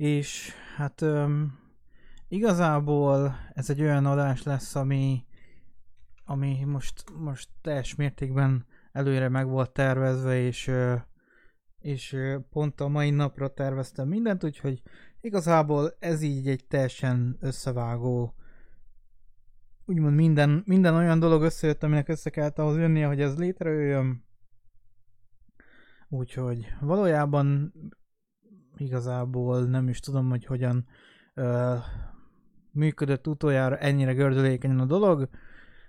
és hát öm, igazából ez egy olyan adás lesz, ami, ami most, most teljes mértékben előre meg volt tervezve, és, és pont a mai napra terveztem mindent, úgyhogy igazából ez így egy teljesen összevágó úgymond minden, minden olyan dolog összejött, aminek össze kellett ahhoz jönnie, hogy ez létrejöjjön. Úgyhogy valójában igazából nem is tudom, hogy hogyan ö, működött utoljára ennyire gördülékenyen a dolog,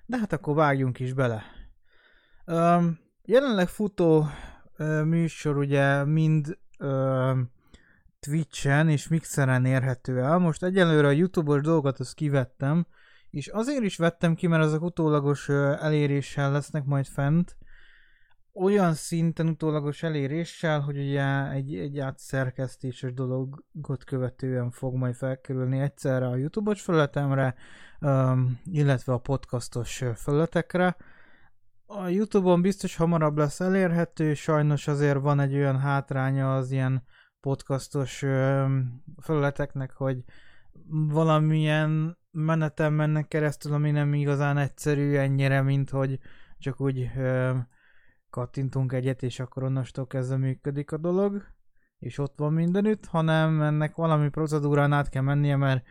de hát akkor vágjunk is bele. Ö, jelenleg futó ö, műsor ugye mind ö, Twitch-en és Mixeren érhető el. Most egyelőre a YouTube-os dolgokat azt kivettem, és azért is vettem ki, mert azok utólagos eléréssel lesznek majd fent, olyan szinten utólagos eléréssel, hogy ugye egy, egy átszerkesztéses dologot követően fog majd felkerülni egyszerre a YouTube-os felületemre, um, illetve a podcastos felületekre. A YouTube-on biztos hamarabb lesz elérhető, sajnos azért van egy olyan hátránya az ilyen podcastos um, felületeknek, hogy valamilyen menetem mennek keresztül, ami nem igazán egyszerű ennyire, mint hogy csak úgy ö, kattintunk egyet, és akkor onnastól kezdve működik a dolog, és ott van mindenütt, hanem ennek valami procedúrán át kell mennie, mert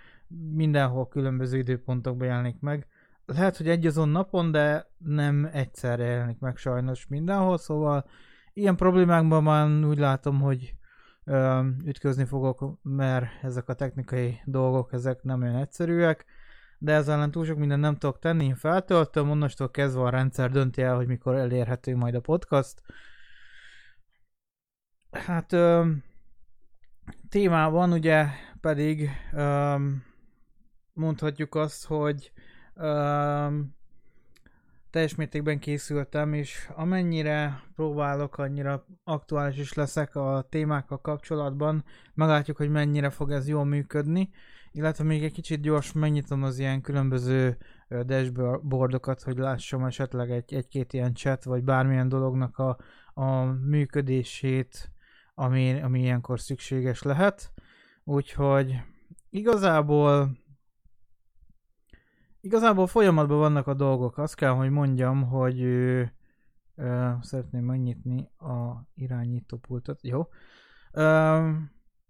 mindenhol különböző időpontokban jelenik meg. Lehet, hogy egy azon napon, de nem egyszerre jelenik meg sajnos mindenhol, szóval ilyen problémákban már úgy látom, hogy ütközni fogok, mert ezek a technikai dolgok, ezek nem olyan egyszerűek de ezzel ellen túl sok minden nem tudok tenni, én feltöltöm, onnastól kezdve a rendszer dönti el, hogy mikor elérhető majd a podcast. Hát ö, témában ugye pedig ö, mondhatjuk azt, hogy ö, teljes mértékben készültem, és amennyire próbálok, annyira aktuális is leszek a témákkal kapcsolatban, meglátjuk, hogy mennyire fog ez jól működni illetve még egy kicsit gyors megnyitom az ilyen különböző dashboardokat, hogy lássam esetleg egy, egy-két ilyen chat, vagy bármilyen dolognak a, a működését, ami, ami ilyenkor szükséges lehet. Úgyhogy igazából igazából folyamatban vannak a dolgok. Azt kell, hogy mondjam, hogy ö, ö, szeretném megnyitni a irányítópultot. Jó. Ö,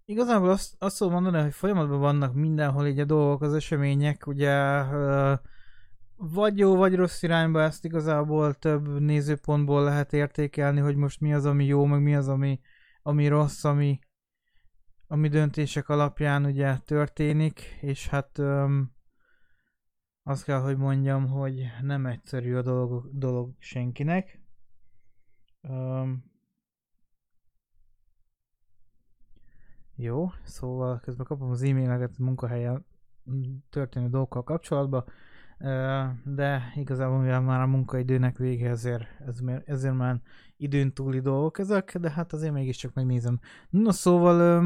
Igazából azt, azt tudom mondani, hogy folyamatban vannak mindenhol így a dolgok, az események, ugye vagy jó, vagy rossz irányba ezt igazából több nézőpontból lehet értékelni, hogy most mi az, ami jó, meg mi az, ami, ami rossz, ami, ami döntések alapján ugye történik, és hát öm, azt kell, hogy mondjam, hogy nem egyszerű a dolog, dolog senkinek. Öm, Jó, szóval közben kapom az e-maileket munkahelyen történő dolgokkal kapcsolatban, de igazából mivel már a munkaidőnek vége, ezért, ezért már időn túli dolgok ezek, de hát azért mégiscsak megnézem. No szóval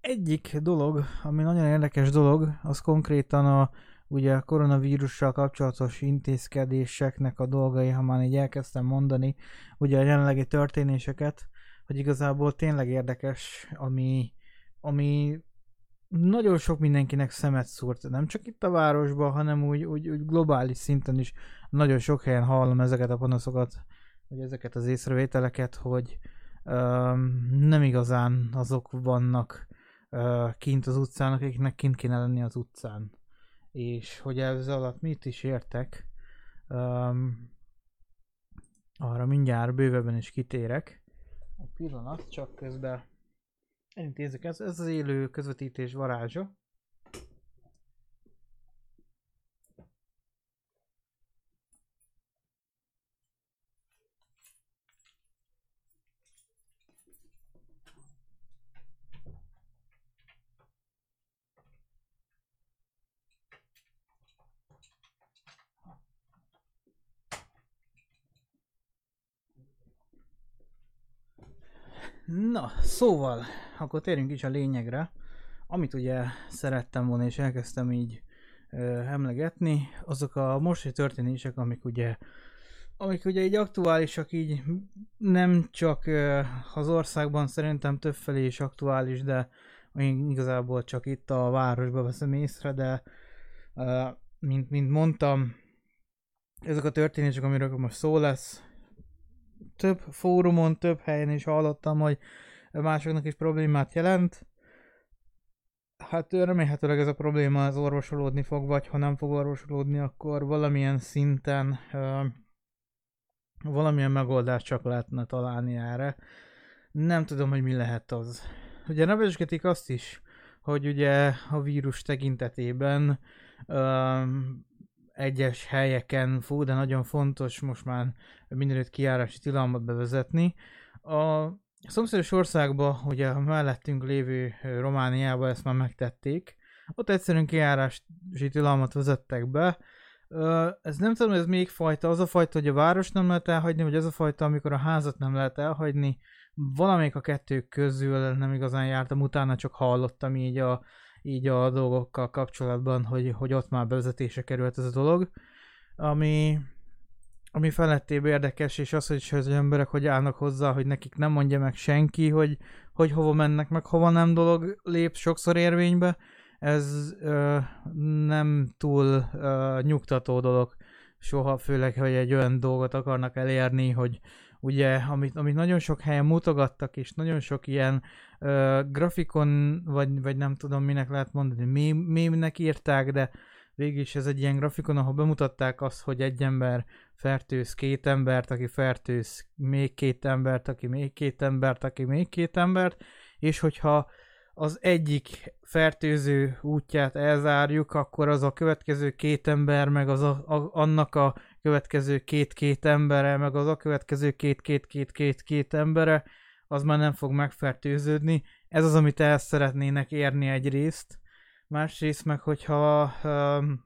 egyik dolog, ami nagyon érdekes dolog, az konkrétan a ugye a koronavírussal kapcsolatos intézkedéseknek a dolgai, ha már így elkezdtem mondani, ugye a jelenlegi történéseket, hogy igazából tényleg érdekes, ami, ami nagyon sok mindenkinek szemet szúrt, nem csak itt a városban, hanem úgy, úgy, úgy globális szinten is nagyon sok helyen hallom ezeket a panaszokat, vagy ezeket az észrevételeket, hogy um, nem igazán azok vannak uh, kint az utcán, akiknek kint kéne lenni az utcán. És hogy ez alatt mit is értek, um, arra mindjárt bővebben is kitérek. Egy pillanat, csak közben elintézzük. Ez, ez az élő közvetítés varázsa. Na, szóval, akkor térjünk is a lényegre. Amit ugye szerettem volna és elkezdtem így ö, emlegetni, azok a mostani történések, amik ugye amik ugye így aktuálisak, így nem csak ö, az országban szerintem többfelé is aktuális, de én igazából csak itt a városba veszem észre, de mint, mint mondtam, ezek a történések, amiről most szó lesz, több fórumon, több helyen is hallottam, hogy másoknak is problémát jelent. Hát remélhetőleg ez a probléma az orvosolódni fog, vagy ha nem fog orvosolódni, akkor valamilyen szinten uh, valamilyen megoldást csak lehetne találni erre. Nem tudom, hogy mi lehet az. Ugye nevezgetik azt is, hogy ugye a vírus tekintetében um, egyes helyeken, fú, de nagyon fontos most már mindenütt kiárási tilalmat bevezetni. A szomszédos országban, ugye a mellettünk lévő Romániában ezt már megtették, ott egyszerűen kiárási tilalmat vezettek be, ez nem tudom, ez még fajta, az a fajta, hogy a város nem lehet elhagyni, vagy az a fajta, amikor a házat nem lehet elhagyni, valamelyik a kettő közül nem igazán jártam, utána csak hallottam így a, így a dolgokkal kapcsolatban, hogy, hogy ott már bevezetése került ez a dolog, ami, ami felettébb érdekes, és az, hogy az emberek hogy állnak hozzá, hogy nekik nem mondja meg senki, hogy, hogy hova mennek, meg hova nem dolog lép sokszor érvénybe, ez ö, nem túl ö, nyugtató dolog. Soha, főleg, hogy egy olyan dolgot akarnak elérni, hogy ugye, amit, amit nagyon sok helyen mutogattak, és nagyon sok ilyen ö, grafikon, vagy, vagy nem tudom minek lehet mondani, mémnek írták, de végig is ez egy ilyen grafikon, ahol bemutatták azt, hogy egy ember fertőz két embert, aki fertőz még két embert, aki még két embert, aki még két embert, és hogyha az egyik fertőző útját elzárjuk, akkor az a következő két ember, meg az a, a, annak a következő két-két embere, meg az a következő két-két-két-két-két embere, az már nem fog megfertőződni. Ez az, amit el szeretnének érni egyrészt. Másrészt meg, hogyha um,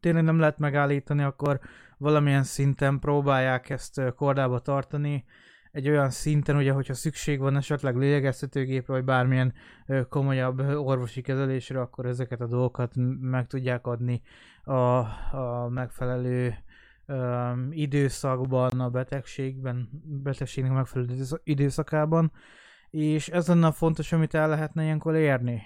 tényleg nem lehet megállítani, akkor valamilyen szinten próbálják ezt kordába tartani, egy olyan szinten, ugye, hogyha szükség van esetleg lélegeztetőgépre, vagy bármilyen komolyabb orvosi kezelésre, akkor ezeket a dolgokat meg tudják adni a, a megfelelő időszakban, a betegségben, betegségnek megfelelő időszakában, és ez lenne a fontos, amit el lehetne ilyenkor érni.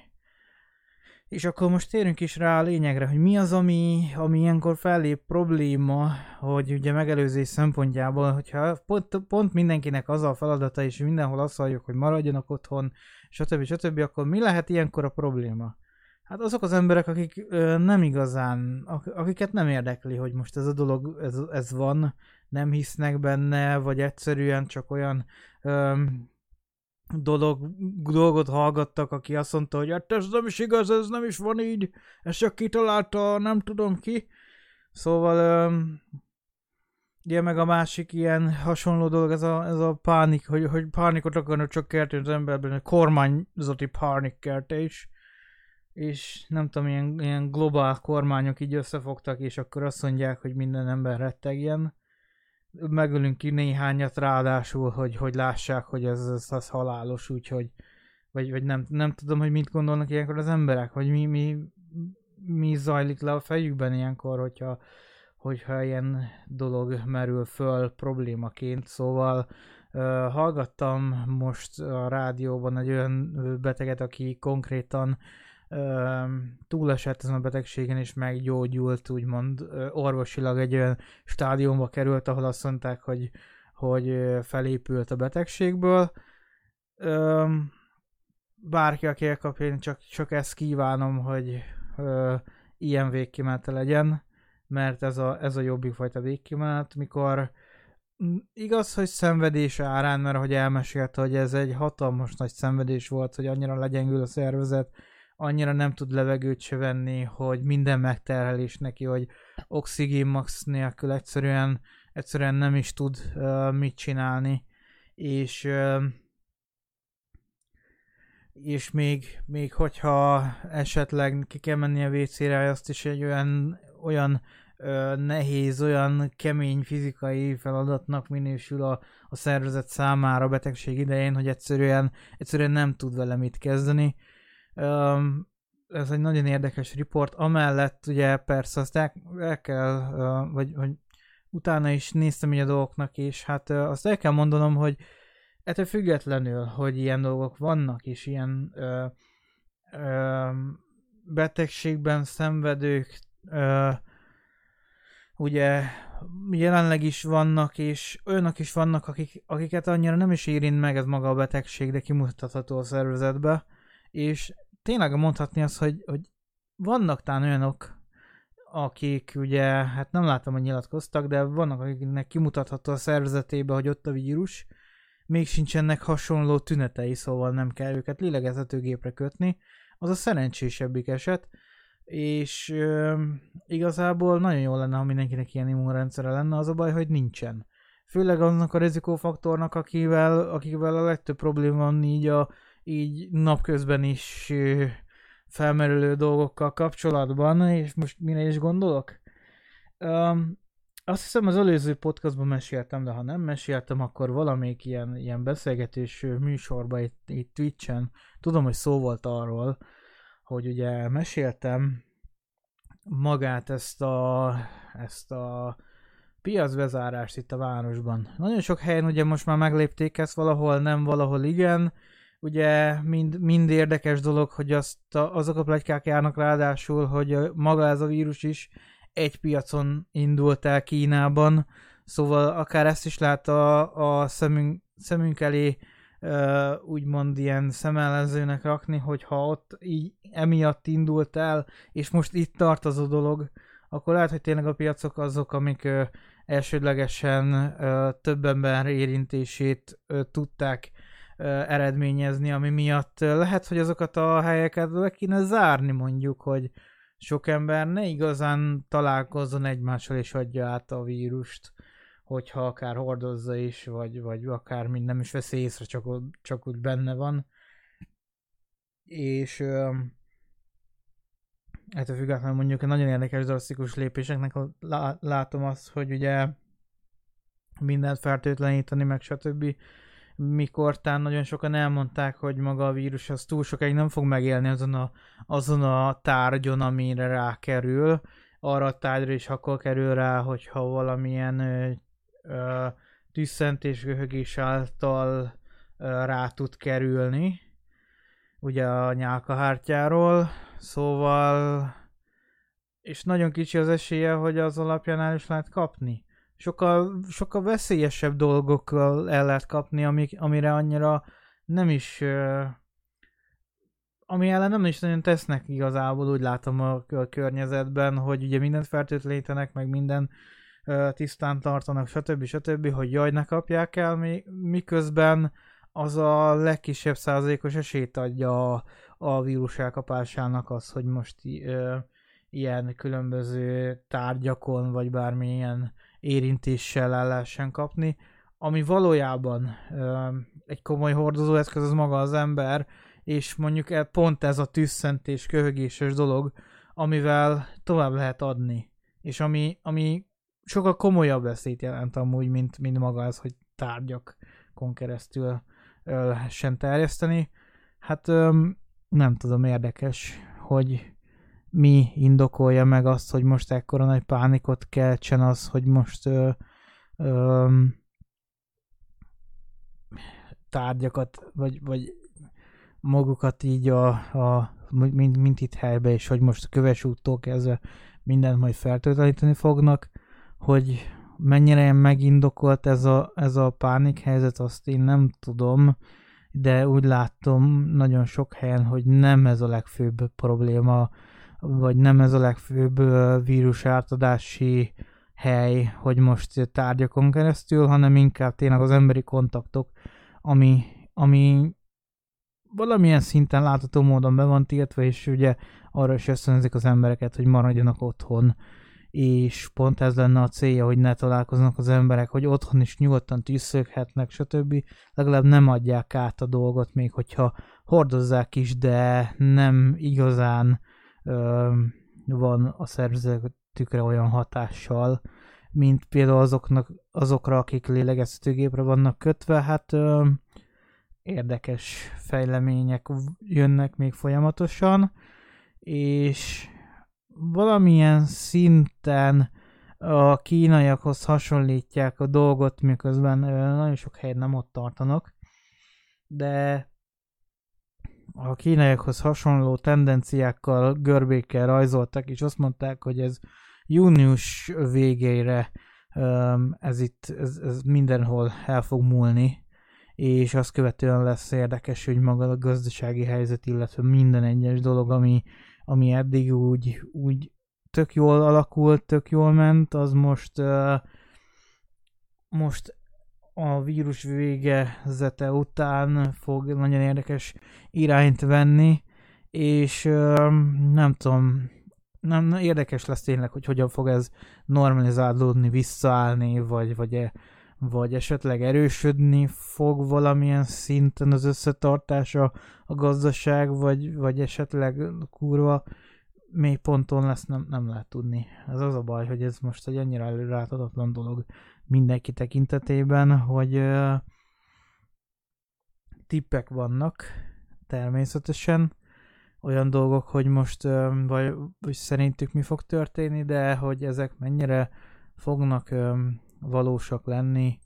És akkor most térünk is rá a lényegre, hogy mi az, ami, ami ilyenkor fellép probléma, hogy ugye megelőzés szempontjából, hogyha pont, pont mindenkinek az a feladata, és mindenhol azt halljuk, hogy maradjanak otthon, stb. stb., akkor mi lehet ilyenkor a probléma? Hát azok az emberek, akik ö, nem igazán, akiket nem érdekli, hogy most ez a dolog, ez, ez van, nem hisznek benne, vagy egyszerűen csak olyan ö, dolog, dolgot hallgattak, aki azt mondta, hogy hát ez nem is igaz, ez nem is van így, ez csak kitalálta, nem tudom ki. Szóval, um, ugye meg a másik ilyen hasonló dolog, ez a, ez a pánik, hogy, hogy pánikot akarnak csak kelteni az emberben, a kormányzati pánikkeltés. És nem tudom, ilyen, ilyen globál kormányok így összefogtak, és akkor azt mondják, hogy minden ember rettegjen. Megölünk ki néhányat ráadásul, hogy, hogy lássák, hogy ez, ez az halálos, úgyhogy vagy, vagy nem, nem tudom, hogy mit gondolnak ilyenkor az emberek, vagy mi, mi, mi zajlik le a fejükben ilyenkor, hogyha, hogyha ilyen dolog merül föl problémaként, szóval uh, hallgattam most a rádióban egy olyan beteget, aki konkrétan túlesett ezen a betegségen, és meggyógyult, úgymond orvosilag egy olyan stádiumba került, ahol azt mondták, hogy, hogy felépült a betegségből. Bárki, aki elkapja, én csak, csak ezt kívánom, hogy ilyen végkimenete legyen, mert ez a, ez a jobbik fajta végkimenet, mikor igaz, hogy szenvedés árán, mert ahogy elmesélte, hogy ez egy hatalmas nagy szenvedés volt, hogy annyira legyengül a szervezet, annyira nem tud levegőt se venni, hogy minden megterhelés neki, hogy oxigén max nélkül egyszerűen, egyszerűen nem is tud uh, mit csinálni, és uh, és még, még hogyha esetleg ki kell menni a WC-re, azt is egy olyan, olyan ö, nehéz, olyan kemény fizikai feladatnak minősül a, a szervezet számára a betegség idején, hogy egyszerűen, egyszerűen nem tud vele mit kezdeni. Ez egy nagyon érdekes riport, amellett ugye persze azt el, el kell, vagy, vagy utána is néztem így a dolgoknak, és hát azt el kell mondanom, hogy ettől függetlenül, hogy ilyen dolgok vannak, és ilyen uh, betegségben szenvedők ö, ugye jelenleg is vannak, és olyanok is vannak, akik, akiket annyira nem is érint meg ez maga a betegség, de kimutatható a szervezetbe, és tényleg mondhatni azt, hogy, hogy vannak talán olyanok, akik ugye, hát nem láttam, hogy nyilatkoztak, de vannak, akiknek kimutatható a szervezetébe, hogy ott a vírus, még sincsenek hasonló tünetei, szóval nem kell őket lélegezhetőgépre kötni. Az a szerencsésebbik eset, és ö, igazából nagyon jó lenne, ha mindenkinek ilyen immunrendszere lenne, az a baj, hogy nincsen. Főleg aznak a rizikófaktornak, akivel, akivel a legtöbb probléma van így, a, így napközben is felmerülő dolgokkal kapcsolatban, és most mire is gondolok? Um, azt hiszem az előző podcastban meséltem, de ha nem meséltem, akkor valamelyik ilyen, ilyen beszélgetés műsorban itt, itt Twitch-en, tudom, hogy szó volt arról, hogy ugye meséltem magát ezt a, ezt a piacbezárást itt a városban. Nagyon sok helyen ugye most már meglépték ezt, valahol nem, valahol igen. Ugye mind, mind érdekes dolog, hogy azt a, azok a plegykák járnak ráadásul, hogy maga ez a vírus is egy piacon indult el Kínában, szóval akár ezt is lát a, a szemünk, szemünk elé úgymond ilyen szemellenzőnek rakni, hogyha ott így emiatt indult el, és most itt tart az a dolog, akkor lehet, hogy tényleg a piacok azok, amik elsődlegesen több ember érintését tudták eredményezni, ami miatt lehet, hogy azokat a helyeket le kéne zárni mondjuk, hogy sok ember ne igazán találkozzon egymással és adja át a vírust, hogyha akár hordozza is, vagy, vagy akár mind nem is veszi észre, csak, csak úgy benne van. És ettől függetlenül mondjuk egy nagyon érdekes drasztikus lépéseknek látom azt, hogy ugye mindent fertőtleníteni, meg stb mikortán nagyon sokan elmondták, hogy maga a vírus az túl sokáig nem fog megélni azon a, azon a tárgyon, amire rákerül. Arra a tárgyra is akkor kerül rá, hogyha valamilyen ö, ö, tüsszentés, röhögés által ö, rá tud kerülni. Ugye a nyálkahártyáról. Szóval és nagyon kicsi az esélye, hogy az alapján el is lehet kapni sokkal, sokkal veszélyesebb dolgokkal el lehet kapni, amik, amire annyira nem is ami ellen nem is nagyon tesznek igazából, úgy látom a, a környezetben, hogy ugye mindent fertőtlenítenek, meg minden uh, tisztán tartanak, stb. stb., hogy jaj, ne kapják el, mi, miközben az a legkisebb százalékos esélyt adja a, a vírus elkapásának az, hogy most uh, ilyen különböző tárgyakon, vagy bármilyen érintéssel el lehessen kapni, ami valójában egy komoly hordozóeszköz az maga az ember, és mondjuk e, pont ez a tüsszentés, köhögéses dolog, amivel tovább lehet adni, és ami, ami sokkal komolyabb veszélyt jelent amúgy, mint, mint maga ez, hogy tárgyakon keresztül ö, lehessen terjeszteni. Hát ö, nem tudom, érdekes, hogy mi indokolja meg azt, hogy most ekkora nagy pánikot keltsen az, hogy most ö, ö, tárgyakat, vagy, vagy magukat így a, a mint, mint itt helybe, és hogy most a köves úttól kezdve mindent majd fertőtleníteni fognak, hogy mennyire megindokolt ez a, ez a pánik helyzet, azt én nem tudom, de úgy látom nagyon sok helyen, hogy nem ez a legfőbb probléma vagy nem ez a legfőbb vírus átadási hely, hogy most tárgyakon keresztül, hanem inkább tényleg az emberi kontaktok, ami, ami valamilyen szinten látható módon be van tiltva, és ugye arra is ösztönözik az embereket, hogy maradjanak otthon, és pont ez lenne a célja, hogy ne találkoznak az emberek, hogy otthon is nyugodtan tűzszöghetnek, stb. Legalább nem adják át a dolgot, még hogyha hordozzák is, de nem igazán van a szervezetükre olyan hatással, mint például azoknak, azokra, akik lélegeztetőgépre vannak kötve, hát ö, érdekes fejlemények jönnek még folyamatosan, és valamilyen szinten a kínaiakhoz hasonlítják a dolgot, miközben nagyon sok helyen nem ott tartanak, de a kínaiakhoz hasonló tendenciákkal, görbékkel rajzoltak, és azt mondták, hogy ez június végére ez itt ez, ez mindenhol el fog múlni, és azt követően lesz érdekes, hogy maga a gazdasági helyzet, illetve minden egyes dolog, ami, ami eddig úgy, úgy tök jól alakult, tök jól ment, az most most a vírus végezete után fog nagyon érdekes irányt venni, és nem tudom, nem, érdekes lesz tényleg, hogy hogyan fog ez normalizálódni, visszaállni, vagy, vagy, e, vagy esetleg erősödni fog valamilyen szinten az összetartása a gazdaság, vagy, vagy esetleg kurva mély ponton lesz, nem, nem lehet tudni. Ez az a baj, hogy ez most egy annyira előráthatatlan dolog mindenki tekintetében, hogy tippek vannak természetesen, olyan dolgok, hogy most vagy, vagy szerintük mi fog történni, de hogy ezek mennyire fognak valósak lenni,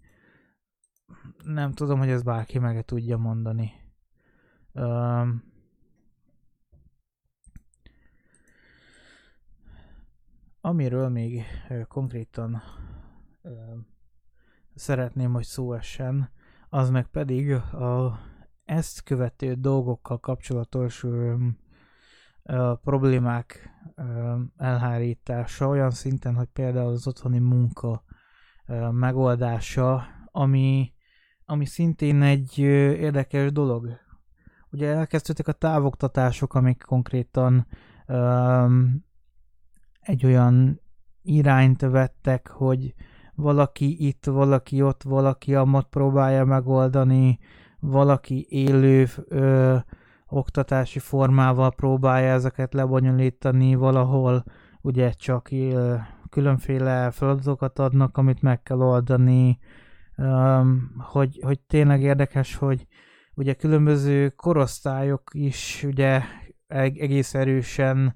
nem tudom, hogy ez bárki meg tudja mondani. Um, amiről még konkrétan szeretném, hogy szó essen, az meg pedig a ezt követő dolgokkal kapcsolatos ö, ö, problémák ö, elhárítása olyan szinten, hogy például az otthoni munka ö, megoldása, ami, ami szintén egy ö, érdekes dolog. Ugye elkezdődtek a távoktatások, amik konkrétan ö, egy olyan irányt vettek, hogy valaki itt, valaki ott, valaki ammat próbálja megoldani, valaki élő ö, oktatási formával próbálja ezeket lebonyolítani, valahol. Ugye csak ö, különféle feladatokat adnak, amit meg kell oldani, ö, hogy, hogy tényleg érdekes, hogy ugye különböző korosztályok is ugye egész erősen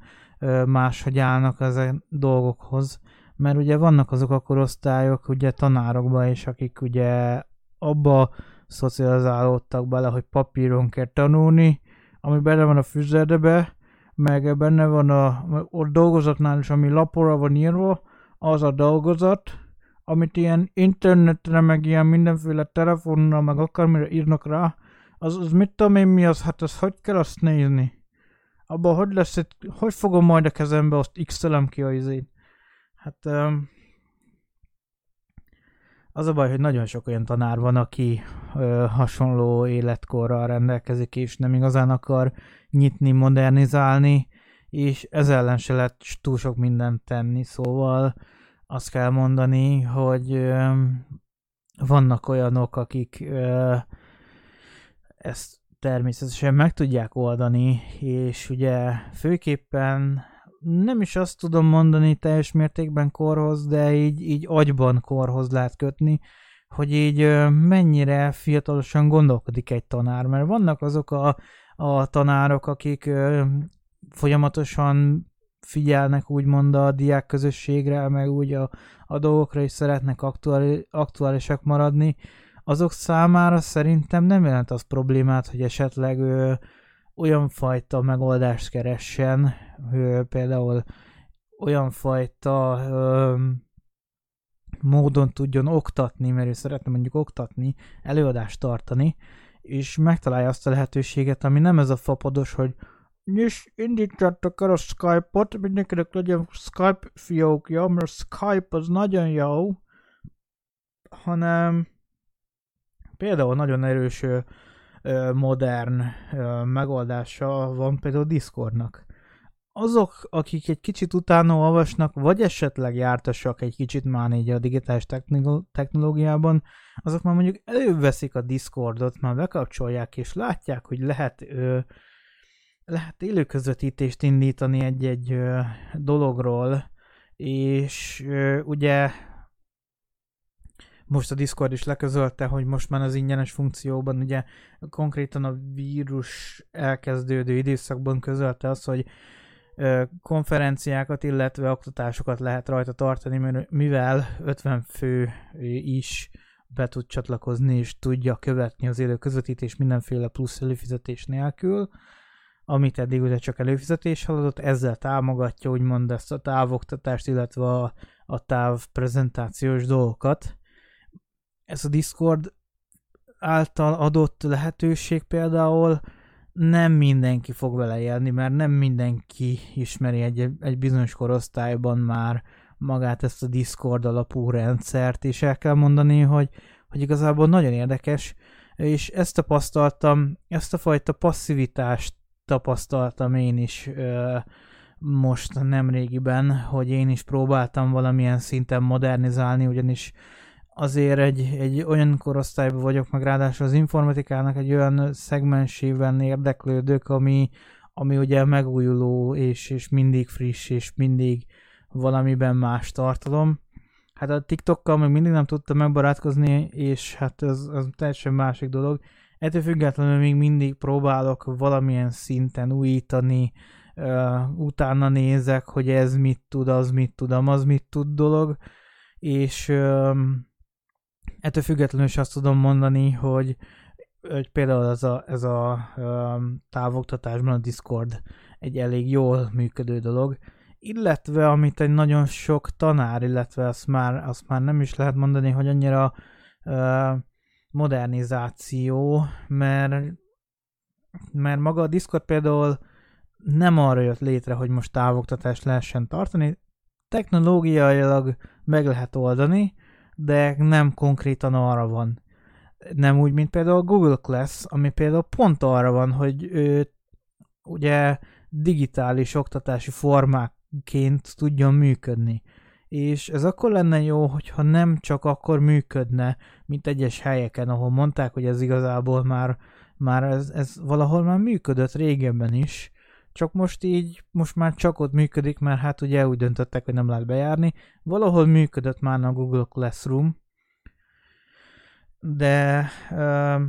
máshogy állnak ezen dolgokhoz mert ugye vannak azok a korosztályok ugye tanárokban is, akik ugye abba szocializálódtak bele, hogy papíron kell tanulni, ami benne van a füzerdebe, meg benne van a, a dolgozatnál is, ami lapora van írva, az a dolgozat, amit ilyen internetre, meg ilyen mindenféle telefonnal, meg akármire írnak rá, az, az mit tudom én mi az, hát az hogy kell azt nézni? Abban hogy lesz, hogy fogom majd a kezembe azt x-elem ki a izét? Hát az a baj, hogy nagyon sok olyan tanár van, aki hasonló életkorral rendelkezik, és nem igazán akar nyitni, modernizálni, és ez ellen se lehet túl sok mindent tenni, szóval azt kell mondani, hogy vannak olyanok, akik ö, ezt természetesen meg tudják oldani, és ugye főképpen nem is azt tudom mondani teljes mértékben korhoz, de így, így agyban korhoz lehet kötni, hogy így mennyire fiatalosan gondolkodik egy tanár, mert vannak azok a, a tanárok, akik folyamatosan figyelnek úgymond a diák közösségre, meg úgy a, a dolgokra is szeretnek aktuális, aktuálisak maradni, azok számára szerintem nem jelent az problémát, hogy esetleg ö, olyan fajta megoldást keressen, például olyan fajta módon tudjon oktatni, mert ő szeretne mondjuk oktatni, előadást tartani, és megtalálja azt a lehetőséget, ami nem ez a fapados, hogy és indítsátok el a Skype-ot, mindenkinek legyen Skype fiókja, mert Skype az nagyon jó, hanem például nagyon erős modern megoldása van például Discordnak. Azok, akik egy kicsit utána olvasnak, vagy esetleg jártasak egy kicsit már így a digitális technológiában, azok már mondjuk előveszik a Discordot, már bekapcsolják, és látják, hogy lehet ö, lehet élő közvetítést indítani egy-egy dologról, és ugye most a Discord is leközölte, hogy most már az ingyenes funkcióban ugye konkrétan a vírus elkezdődő időszakban közölte az, hogy konferenciákat, illetve oktatásokat lehet rajta tartani, mivel 50 fő is be tud csatlakozni, és tudja követni az élő közvetítés mindenféle plusz előfizetés nélkül, amit eddig ugye csak előfizetés haladott, ezzel támogatja úgymond ezt a távoktatást, illetve a, a távprezentációs dolgokat. Ez a Discord által adott lehetőség például nem mindenki fog vele élni, mert nem mindenki ismeri egy, egy bizonyos korosztályban már magát ezt a Discord alapú rendszert, és el kell mondani, hogy, hogy igazából nagyon érdekes, és ezt tapasztaltam, ezt a fajta passzivitást tapasztaltam én is ö, most nemrégiben, hogy én is próbáltam valamilyen szinten modernizálni, ugyanis azért egy, egy olyan korosztályban vagyok, meg ráadásul az informatikának egy olyan szegmensében érdeklődök, ami, ami ugye megújuló, és, és mindig friss, és mindig valamiben más tartalom. Hát a TikTokkal még mindig nem tudtam megbarátkozni, és hát ez, ez teljesen másik dolog. Ettől függetlenül még mindig próbálok valamilyen szinten újítani, uh, utána nézek, hogy ez mit tud, az mit tud, az mit tud dolog, és uh, ettől függetlenül is azt tudom mondani, hogy, hogy például ez a, ez a um, távoktatásban a Discord egy elég jól működő dolog, illetve amit egy nagyon sok tanár, illetve azt már, azt már nem is lehet mondani, hogy annyira uh, modernizáció, mert, mert maga a Discord például nem arra jött létre, hogy most távoktatást lehessen tartani, technológiailag meg lehet oldani, de nem konkrétan arra van. Nem úgy, mint például a Google Class, ami például pont arra van, hogy ő, ugye digitális oktatási formáként tudjon működni. És ez akkor lenne jó, hogyha nem csak akkor működne, mint egyes helyeken, ahol mondták, hogy ez igazából már, már ez, ez valahol már működött régebben is, csak most így, most már csak ott működik, mert hát ugye úgy döntöttek, hogy nem lehet bejárni. Valahol működött már a Google Classroom, de uh,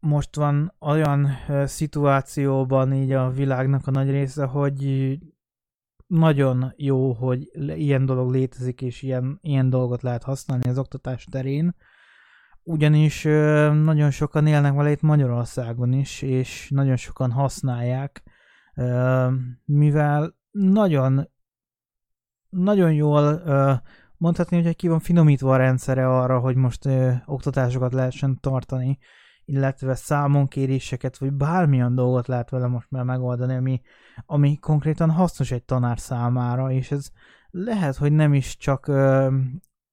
most van olyan szituációban így a világnak a nagy része, hogy nagyon jó, hogy ilyen dolog létezik, és ilyen, ilyen dolgot lehet használni az oktatás terén ugyanis nagyon sokan élnek vele itt Magyarországon is, és nagyon sokan használják, mivel nagyon nagyon jól mondhatni, hogy ki van finomítva a rendszere arra, hogy most oktatásokat lehessen tartani, illetve számonkéréseket, vagy bármilyen dolgot lehet vele most már megoldani, ami, ami konkrétan hasznos egy tanár számára, és ez lehet, hogy nem is csak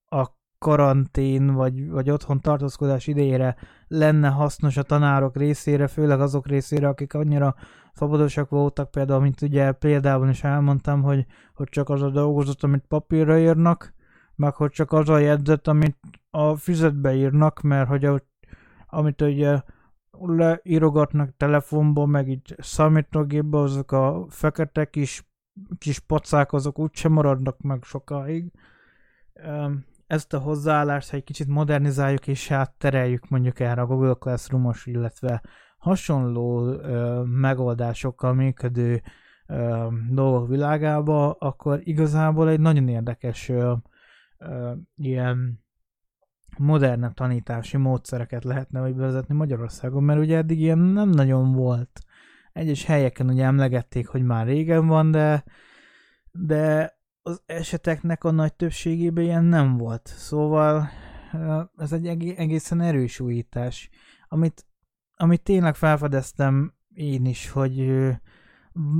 a karantén vagy, vagy otthon tartózkodás idejére lenne hasznos a tanárok részére, főleg azok részére, akik annyira szabadosak voltak, például, mint ugye példában is elmondtam, hogy, hogy csak az a dolgozat, amit papírra írnak, meg hogy csak az a jegyzet, amit a füzetbe írnak, mert hogy a, amit ugye leírogatnak telefonba, meg így számítógépbe, azok a fekete kis, kis pacák, azok úgysem maradnak meg sokáig ezt a hozzáállást, ha egy kicsit modernizáljuk és áttereljük mondjuk erre a Google Classroom-os, illetve hasonló ö, megoldásokkal működő ö, dolgok világába, akkor igazából egy nagyon érdekes ö, ö, ilyen modern tanítási módszereket lehetne vagy bevezetni Magyarországon, mert ugye eddig ilyen nem nagyon volt. Egyes helyeken ugye emlegették, hogy már régen van, de de az eseteknek a nagy többségében ilyen nem volt. Szóval ez egy egészen erős újítás, amit, amit tényleg felfedeztem én is, hogy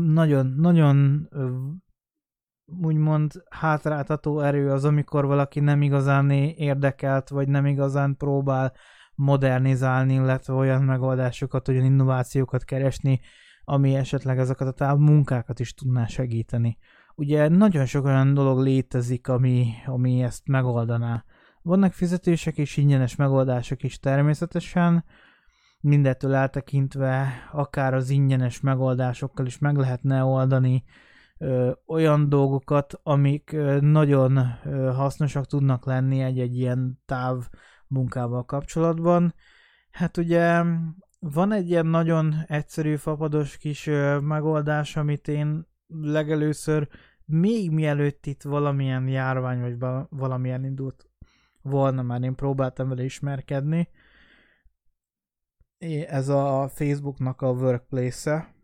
nagyon, nagyon úgymond hátráltató erő az, amikor valaki nem igazán érdekelt, vagy nem igazán próbál modernizálni, illetve olyan megoldásokat, olyan innovációkat keresni, ami esetleg ezeket a táv munkákat is tudná segíteni ugye nagyon sok olyan dolog létezik, ami, ami ezt megoldaná. Vannak fizetések és ingyenes megoldások is természetesen, mindettől eltekintve akár az ingyenes megoldásokkal is meg lehetne oldani ö, olyan dolgokat, amik ö, nagyon ö, hasznosak tudnak lenni egy-egy ilyen táv munkával kapcsolatban. Hát ugye van egy ilyen nagyon egyszerű fapados kis ö, megoldás, amit én legelőször még mielőtt itt valamilyen járvány vagy valamilyen indult volna, már én próbáltam vele ismerkedni. Ez a Facebooknak a workplace-e,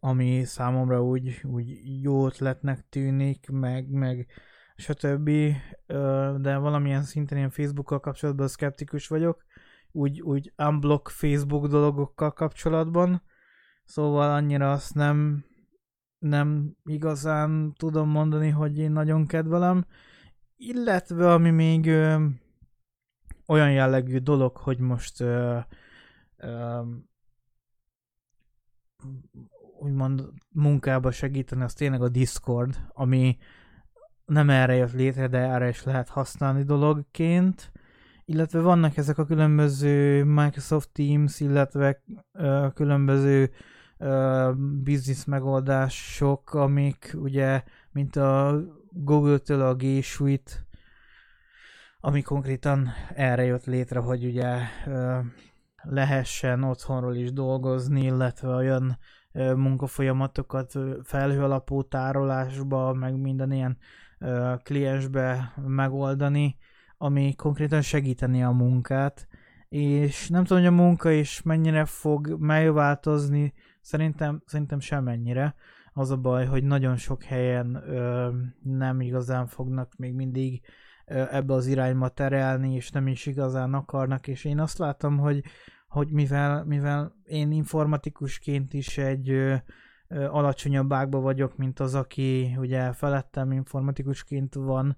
ami számomra úgy, úgy jó ötletnek tűnik, meg, meg stb. De valamilyen szinten én Facebookkal kapcsolatban szkeptikus vagyok, úgy, úgy unblock Facebook dologokkal kapcsolatban, szóval annyira azt nem, nem igazán tudom mondani, hogy én nagyon kedvelem, illetve ami még ö, olyan jellegű dolog, hogy most ö, ö, úgymond munkába segíteni, az tényleg a Discord, ami nem erre jött létre, de erre is lehet használni dologként. Illetve vannak ezek a különböző Microsoft Teams, illetve ö, különböző business megoldások, amik ugye, mint a Google-től a G Suite, ami konkrétan erre jött létre, hogy ugye lehessen otthonról is dolgozni, illetve olyan munkafolyamatokat felhő alapú tárolásba, meg minden ilyen kliensbe megoldani, ami konkrétan segíteni a munkát, és nem tudom, hogy a munka is mennyire fog megváltozni, szerintem, szerintem semennyire. Az a baj, hogy nagyon sok helyen ö, nem igazán fognak még mindig ö, ebbe az irányba terelni, és nem is igazán akarnak, és én azt látom, hogy hogy mivel, mivel én informatikusként is egy ö, alacsonyabb ágba vagyok, mint az, aki ugye felettem informatikusként van,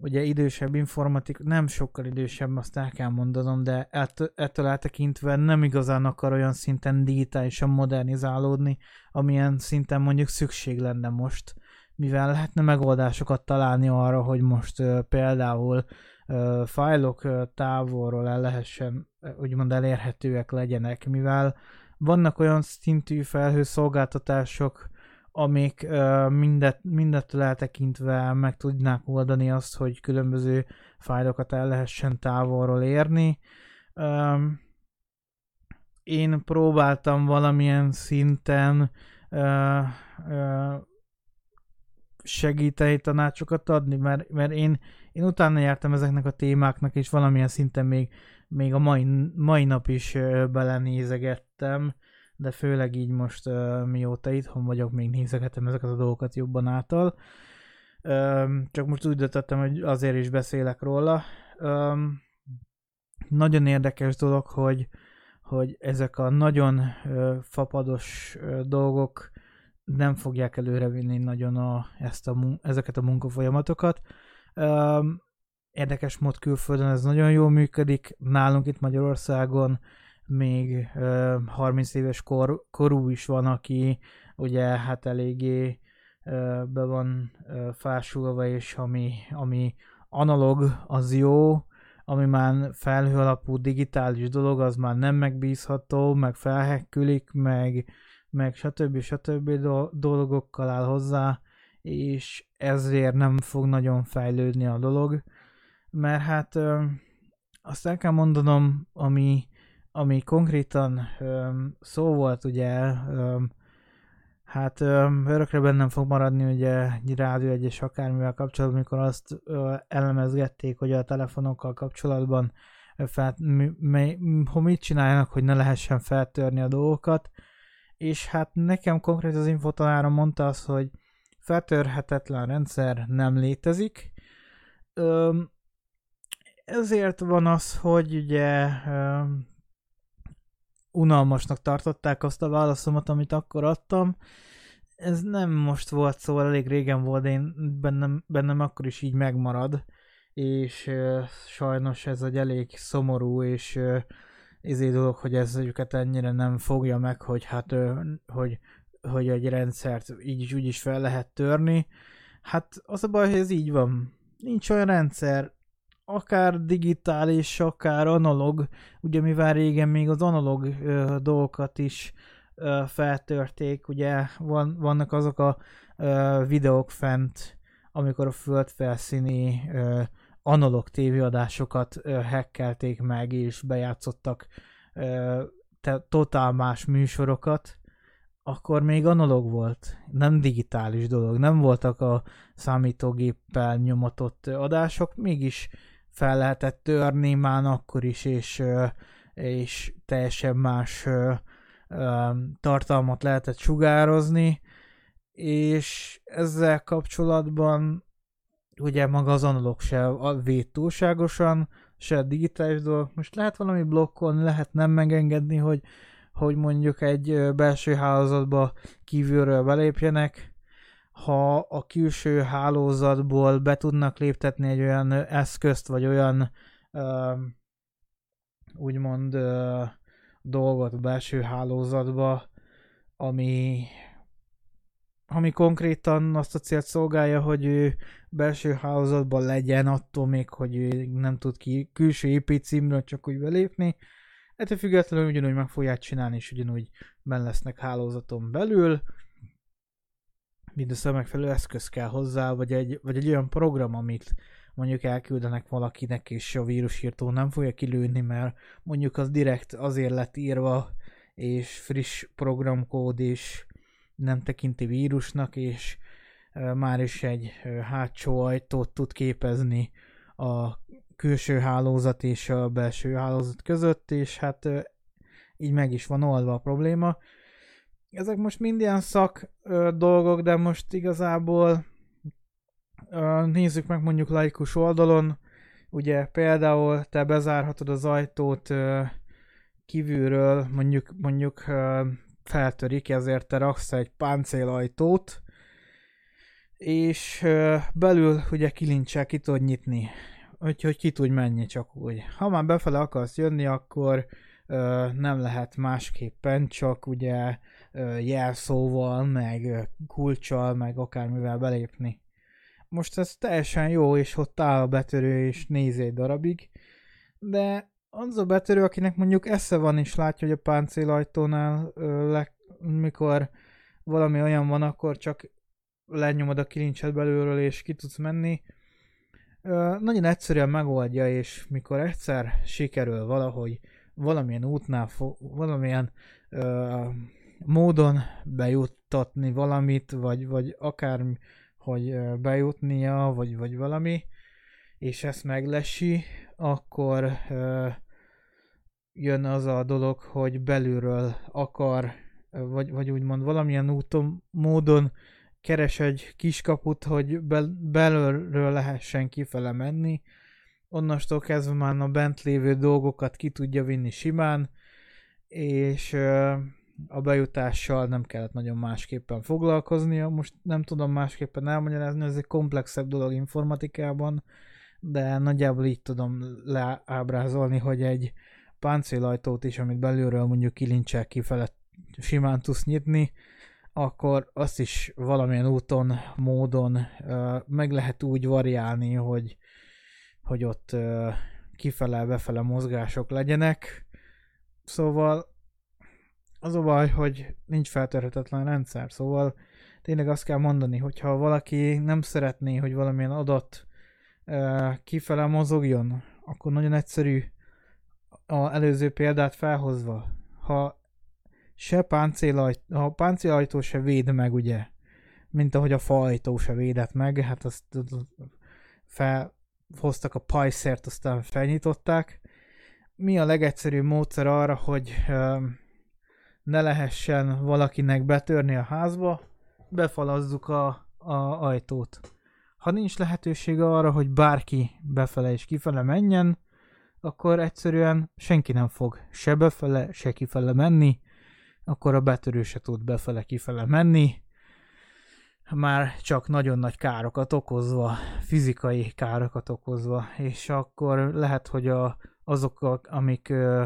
ugye idősebb informatik, nem sokkal idősebb, azt el kell mondanom, de ettől, ettől eltekintve nem igazán akar olyan szinten digitálisan modernizálódni, amilyen szinten mondjuk szükség lenne most, mivel lehetne megoldásokat találni arra, hogy most ö, például fájlok távolról el lehessen úgymond elérhetőek legyenek, mivel vannak olyan szintű felhőszolgáltatások, amik mindet, mindettől eltekintve meg tudnák oldani azt, hogy különböző fájlokat el lehessen távolról érni. Én próbáltam valamilyen szinten segíteni tanácsokat adni, mert, mert én, én utána jártam ezeknek a témáknak, és valamilyen szinten még, még a mai, mai nap is belenézegettem, de főleg így most mióta itthon vagyok, még nézegetem ezeket a dolgokat jobban által. Csak most úgy döntöttem, hogy azért is beszélek róla. Nagyon érdekes dolog, hogy, hogy ezek a nagyon fapados dolgok nem fogják előrevinni nagyon a, ezt a, ezeket a munkafolyamatokat. Érdekes mód külföldön ez nagyon jól működik, nálunk itt Magyarországon még 30 éves kor, korú is van, aki ugye hát eléggé be van fásulva, és ami, ami analog, az jó, ami már felhő alapú digitális dolog, az már nem megbízható, meg felhekkülik, meg meg stb. stb. dolgokkal áll hozzá, és ezért nem fog nagyon fejlődni a dolog, mert hát ö, azt el kell mondanom, ami, ami konkrétan ö, szó volt ugye, ö, hát ö, örökre bennem fog maradni ugye egy rádió egyes akármivel kapcsolatban, amikor azt ö, elemezgették, hogy a telefonokkal kapcsolatban fel, mi, mi, mit csináljanak, hogy ne lehessen feltörni a dolgokat, és hát nekem konkrét az infotanára mondta azt, hogy feltörhetetlen rendszer nem létezik. Öm, ezért van az, hogy ugye öm, unalmasnak tartották azt a válaszomat, amit akkor adtam. Ez nem most volt, szóval elég régen volt, de én bennem, bennem akkor is így megmarad, és ö, sajnos ez egy elég szomorú és ö, izé dolog, hogy ez őket ennyire nem fogja meg, hogy hát, hogy, hogy egy rendszert így is úgy is fel lehet törni. Hát az a baj, hogy ez így van. Nincs olyan rendszer, akár digitális, akár analóg, ugye mivel régen még az analóg ö, dolgokat is ö, feltörték, ugye van, vannak azok a ö, videók fent, amikor a földfelszíni ö, analóg tévéadásokat hackelték meg, és bejátszottak te, totál más műsorokat, akkor még analóg volt, nem digitális dolog, nem voltak a számítógéppel nyomatott adások, mégis fel lehetett törni már akkor is, és, és teljesen más tartalmat lehetett sugározni, és ezzel kapcsolatban ugye maga az analóg se véd túlságosan, se a digitális dolog. Most lehet valami blokkolni, lehet nem megengedni, hogy, hogy mondjuk egy belső hálózatba kívülről belépjenek, ha a külső hálózatból be tudnak léptetni egy olyan eszközt, vagy olyan uh, úgymond uh, dolgot a belső hálózatba, ami ami konkrétan azt a célt szolgálja, hogy ő belső hálózatban legyen, attól még, hogy ő nem tud ki külső IP címről csak úgy belépni. Ettől függetlenül ugyanúgy meg fogják csinálni, és ugyanúgy ben lesznek hálózaton belül. Mindössze megfelelő eszköz kell hozzá, vagy egy, vagy egy olyan program, amit mondjuk elküldenek valakinek, és a vírusírtó nem fogja kilőni, mert mondjuk az direkt azért lett írva, és friss programkód, és nem tekinti vírusnak, és már is egy hátsó ajtót tud képezni a külső hálózat és a belső hálózat között, és hát így meg is van oldva a probléma. Ezek most mind ilyen szak dolgok, de most igazából nézzük meg mondjuk laikus oldalon, ugye például te bezárhatod az ajtót kívülről, mondjuk, mondjuk feltörik, ezért te raksz egy páncélajtót, és belül ugye kilincsel ki tudod nyitni, úgyhogy ki tudj menni csak úgy. Ha már befele akarsz jönni, akkor nem lehet másképpen, csak ugye jelszóval, meg kulcsal, meg akármivel belépni. Most ez teljesen jó, és ott áll a betörő, és néz egy darabig, de az a betörő, akinek mondjuk esze van, és látja, hogy a páncélajtónál, le, mikor valami olyan van, akkor csak lenyomod a kilincset belülről, és ki tudsz menni. Nagyon egyszerűen megoldja, és mikor egyszer sikerül valahogy valamilyen útnál, valamilyen ö, módon bejuttatni valamit, vagy, vagy akár hogy bejutnia, vagy, vagy valami, és ezt meglesi, akkor ö, jön az a dolog, hogy belülről akar, vagy, vagy úgymond valamilyen úton, módon keres egy kiskaput, hogy bel- belülről lehessen kifele menni, onnastól kezdve már a bent lévő dolgokat ki tudja vinni simán, és ö, a bejutással nem kellett nagyon másképpen foglalkoznia. Most nem tudom másképpen elmagyarázni, ez egy komplexebb dolog informatikában, de nagyjából így tudom leábrázolni, hogy egy páncélajtót is, amit belülről mondjuk kilincsel kifele simán tudsz nyitni, akkor azt is valamilyen úton, módon uh, meg lehet úgy variálni, hogy, hogy ott uh, kifele-befele mozgások legyenek. Szóval az a baj, hogy nincs feltörhetetlen rendszer, szóval tényleg azt kell mondani, hogyha valaki nem szeretné, hogy valamilyen adat uh, kifele mozogjon, akkor nagyon egyszerű a előző példát felhozva. Ha se páncélajtó, ha a páncélajtó se véd meg, ugye, mint ahogy a faajtó se védett meg, hát azt felhoztak a pajszert, aztán felnyitották. Mi a legegyszerűbb módszer arra, hogy ne lehessen valakinek betörni a házba, befalazzuk a, a ajtót. Ha nincs lehetőség arra, hogy bárki befele és kifele menjen, akkor egyszerűen senki nem fog se befele, se kifele menni, akkor a betörő se tud befele-kifele menni, már csak nagyon nagy károkat okozva, fizikai károkat okozva, és akkor lehet, hogy a, azok, amik ö,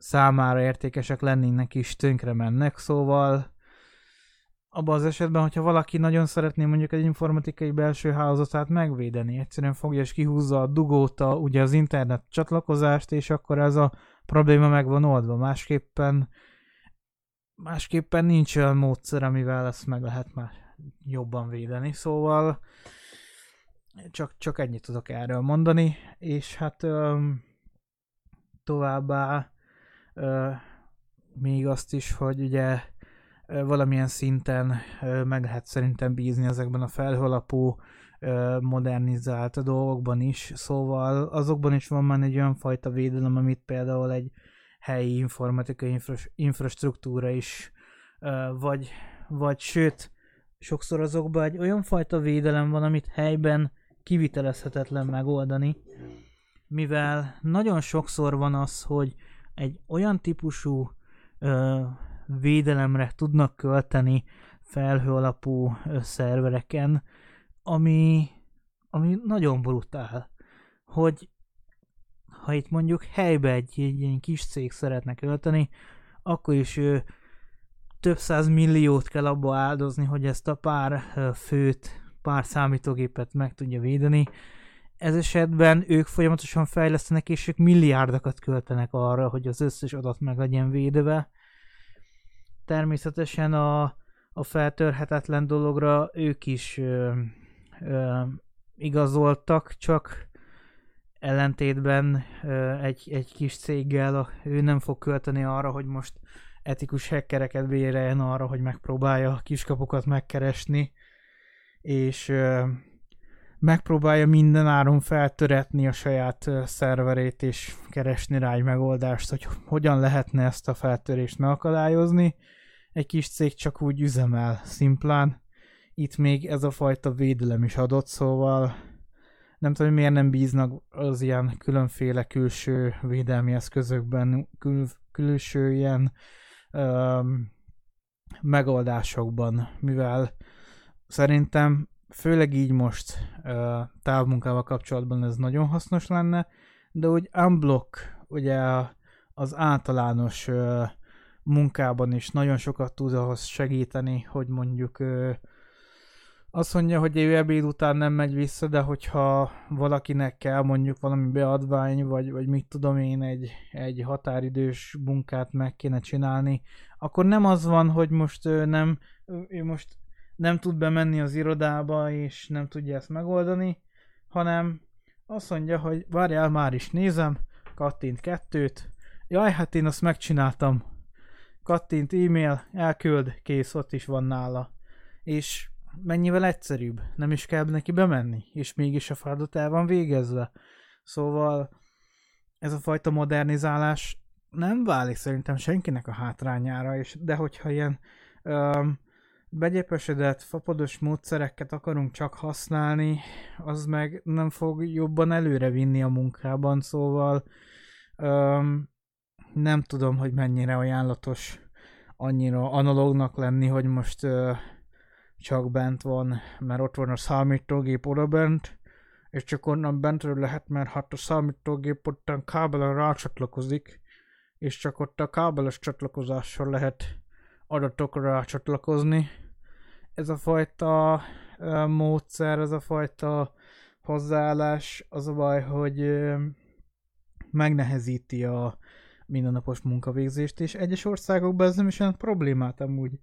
számára értékesek lennének is tönkre mennek, szóval abban az esetben, hogyha valaki nagyon szeretné mondjuk egy informatikai belső hálózatát megvédeni, egyszerűen fogja és kihúzza a dugót, a, ugye az internet csatlakozást, és akkor ez a probléma meg van oldva. Másképpen másképpen nincs olyan módszer, amivel ezt meg lehet már jobban védeni, szóval csak, csak ennyit tudok erről mondani, és hát öm, továbbá még azt is, hogy ugye valamilyen szinten meg lehet szerintem bízni ezekben a felhőalapú modernizált dolgokban is, szóval azokban is van már egy olyan fajta védelem, amit például egy helyi informatikai infra- infrastruktúra is, vagy, vagy sőt, sokszor azokban egy olyan fajta védelem van, amit helyben kivitelezhetetlen megoldani, mivel nagyon sokszor van az, hogy egy olyan típusú ö, védelemre tudnak költeni felhő alapú szervereken, ami, ami nagyon brutál, hogy ha itt mondjuk helybe egy, egy ilyen kis cég szeretne költeni, akkor is ő több száz milliót kell abba áldozni, hogy ezt a pár főt, pár számítógépet meg tudja védeni. Ez esetben ők folyamatosan fejlesztenek, és ők milliárdokat költenek arra, hogy az összes adat meg legyen védve. Természetesen a, a feltörhetetlen dologra ők is ö, ö, igazoltak, csak ellentétben ö, egy, egy kis céggel a, ő nem fog költeni arra, hogy most etikus hackereket béreljen arra, hogy megpróbálja a kiskapukat megkeresni, és ö, megpróbálja minden áron feltöretni a saját szerverét, és keresni rá egy megoldást, hogy hogyan lehetne ezt a feltörést megakadályozni. Egy kis cég csak úgy üzemel szimplán. Itt még ez a fajta védelem is adott, szóval nem tudom, miért nem bíznak az ilyen különféle külső védelmi eszközökben, kül, külső ilyen öm, megoldásokban, mivel szerintem főleg így most távmunkával kapcsolatban ez nagyon hasznos lenne, de úgy unblock ugye az általános munkában is nagyon sokat tud ahhoz segíteni, hogy mondjuk azt mondja, hogy ő ebéd után nem megy vissza, de hogyha valakinek kell mondjuk valami beadvány, vagy, vagy mit tudom én, egy, egy határidős munkát meg kéne csinálni, akkor nem az van, hogy most nem, ő most nem tud bemenni az irodába, és nem tudja ezt megoldani, hanem azt mondja, hogy várjál, már is nézem, kattint kettőt, jaj, hát én azt megcsináltam, kattint e-mail, elküld, kész, ott is van nála. És mennyivel egyszerűbb, nem is kell neki bemenni, és mégis a feladat el van végezve. Szóval ez a fajta modernizálás nem válik szerintem senkinek a hátrányára, és de hogyha ilyen öm, begyepesedett, fapados módszereket akarunk csak használni, az meg nem fog jobban előre vinni a munkában, szóval öm, nem tudom, hogy mennyire ajánlatos annyira analógnak lenni, hogy most ö, csak bent van, mert ott van a számítógép oda bent, és csak onnan bentről lehet, mert hát a számítógép ottan kábelen rácsatlakozik, és csak ott a kábeles csatlakozással lehet adatokra rácsatlakozni. Ez a fajta módszer, ez a fajta hozzáállás, az a baj, hogy megnehezíti a mindennapos munkavégzést, és egyes országokban ez nem is olyan problémát amúgy.